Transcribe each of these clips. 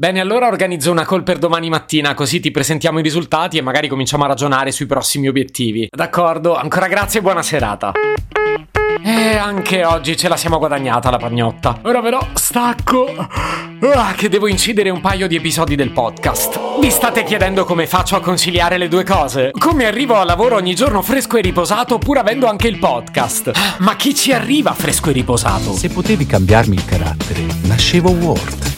Bene, allora organizzo una call per domani mattina, così ti presentiamo i risultati e magari cominciamo a ragionare sui prossimi obiettivi. D'accordo, ancora grazie e buona serata. E anche oggi ce la siamo guadagnata la pagnotta. Ora però stacco. Ah, che devo incidere un paio di episodi del podcast. Vi state chiedendo come faccio a conciliare le due cose? Come arrivo a lavoro ogni giorno fresco e riposato pur avendo anche il podcast? Ma chi ci arriva fresco e riposato? Se potevi cambiarmi il carattere, nascevo Ward.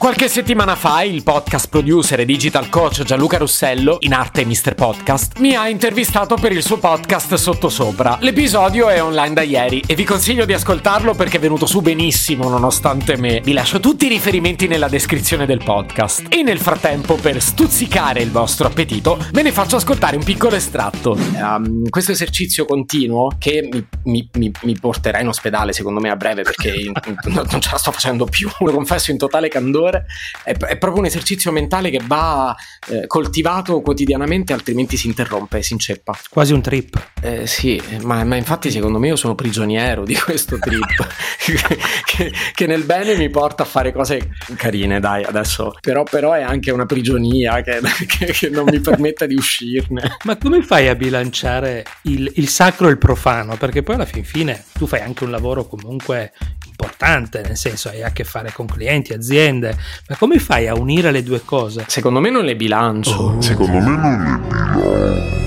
Qualche settimana fa il podcast producer e digital coach Gianluca Russello, in arte Mr. Podcast, mi ha intervistato per il suo podcast Sottosopra. L'episodio è online da ieri e vi consiglio di ascoltarlo perché è venuto su benissimo nonostante me. Vi lascio tutti i riferimenti nella descrizione del podcast. E nel frattempo, per stuzzicare il vostro appetito, ve ne faccio ascoltare un piccolo estratto. Um, questo esercizio continuo che mi, mi, mi, mi, porterà in ospedale secondo me a breve perché non ce la sto facendo più, lo confesso in totale candore è, è, proprio un esercizio mentale che va eh, coltivato quotidianamente, altrimenti si interrompe, si inceppa. Quasi un trip. Eh, sì, ma, ma, infatti secondo me io sono prigioniero di questo trip, che, che, nel bene mi porta a fare cose carine, dai, adesso. Però, però è anche una prigionia che, che, che, non mi permette di uscirne. Ma come fai a bilanciare il, il sacro e il profano? Perché poi alla fin fine tu fai anche un lavoro comunque importante, nel senso hai a che fare con clienti, aziende, ma come fai a unire le due cose? Secondo me non le bilancio. Oh. Secondo me non le bilancio.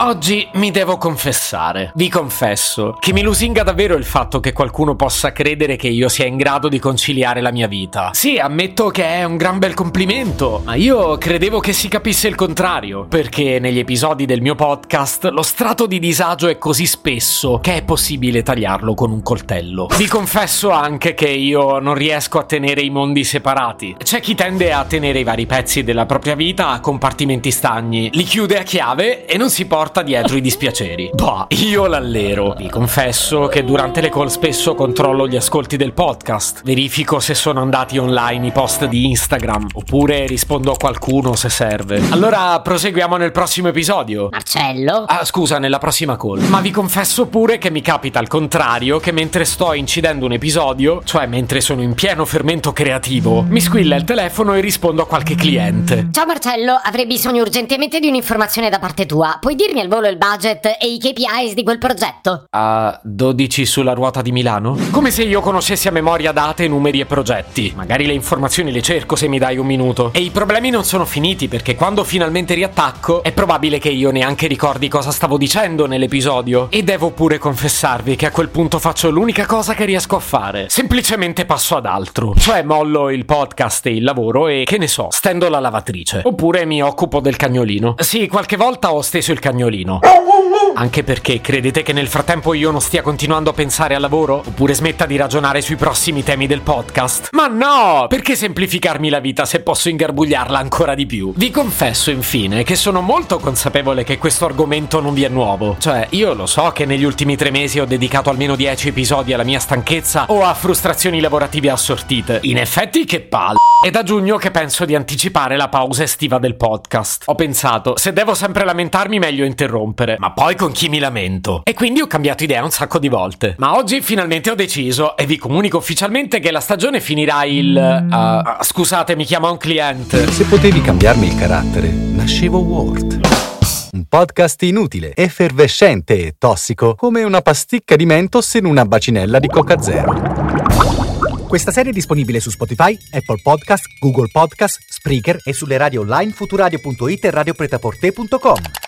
Oggi mi devo confessare, vi confesso, che mi lusinga davvero il fatto che qualcuno possa credere che io sia in grado di conciliare la mia vita. Sì, ammetto che è un gran bel complimento, ma io credevo che si capisse il contrario, perché negli episodi del mio podcast lo strato di disagio è così spesso che è possibile tagliarlo con un coltello. Vi confesso anche che io non riesco a tenere i mondi separati. C'è chi tende a tenere i vari pezzi della propria vita a compartimenti stagni, li chiude a chiave e non si porta porta dietro i dispiaceri. Bah, io l'allero. Vi confesso che durante le call spesso controllo gli ascolti del podcast, verifico se sono andati online i post di Instagram, oppure rispondo a qualcuno se serve. Allora proseguiamo nel prossimo episodio. Marcello? Ah, scusa, nella prossima call. Ma vi confesso pure che mi capita al contrario che mentre sto incidendo un episodio, cioè mentre sono in pieno fermento creativo, mi squilla il telefono e rispondo a qualche cliente. Ciao Marcello, avrei bisogno urgentemente di un'informazione da parte tua. Puoi dirmi al volo il budget e i KPIs di quel progetto? A 12 sulla ruota di Milano? Come se io conoscessi a memoria date, numeri e progetti. Magari le informazioni le cerco se mi dai un minuto. E i problemi non sono finiti perché quando finalmente riattacco è probabile che io neanche ricordi cosa stavo dicendo nell'episodio. E devo pure confessarvi che a quel punto faccio l'unica cosa che riesco a fare. Semplicemente passo ad altro. Cioè mollo il podcast e il lavoro e che ne so, stendo la lavatrice. Oppure mi occupo del cagnolino. Sì, qualche volta ho steso il cagnolino cagnolino. Anche perché credete che nel frattempo io non stia continuando a pensare al lavoro? Oppure smetta di ragionare sui prossimi temi del podcast? Ma no! Perché semplificarmi la vita se posso ingarbugliarla ancora di più? Vi confesso infine che sono molto consapevole che questo argomento non vi è nuovo. Cioè, io lo so che negli ultimi tre mesi ho dedicato almeno 10 episodi alla mia stanchezza o a frustrazioni lavorative assortite. In effetti, che palle. È da giugno che penso di anticipare la pausa estiva del podcast. Ho pensato, se devo sempre lamentarmi, meglio interrompere. Ma poi con chi mi lamento? E quindi ho cambiato idea un sacco di volte. Ma oggi finalmente ho deciso e vi comunico ufficialmente che la stagione finirà il. Uh, scusate, mi chiama un cliente. Se potevi cambiarmi il carattere, nascevo Ward. Un podcast inutile, effervescente e tossico, come una pasticca di mentos in una bacinella di Coca Zero. Questa serie è disponibile su Spotify, Apple Podcast, Google Podcast, Spreaker e sulle radio online futuradio.it e radiopretaporte.com.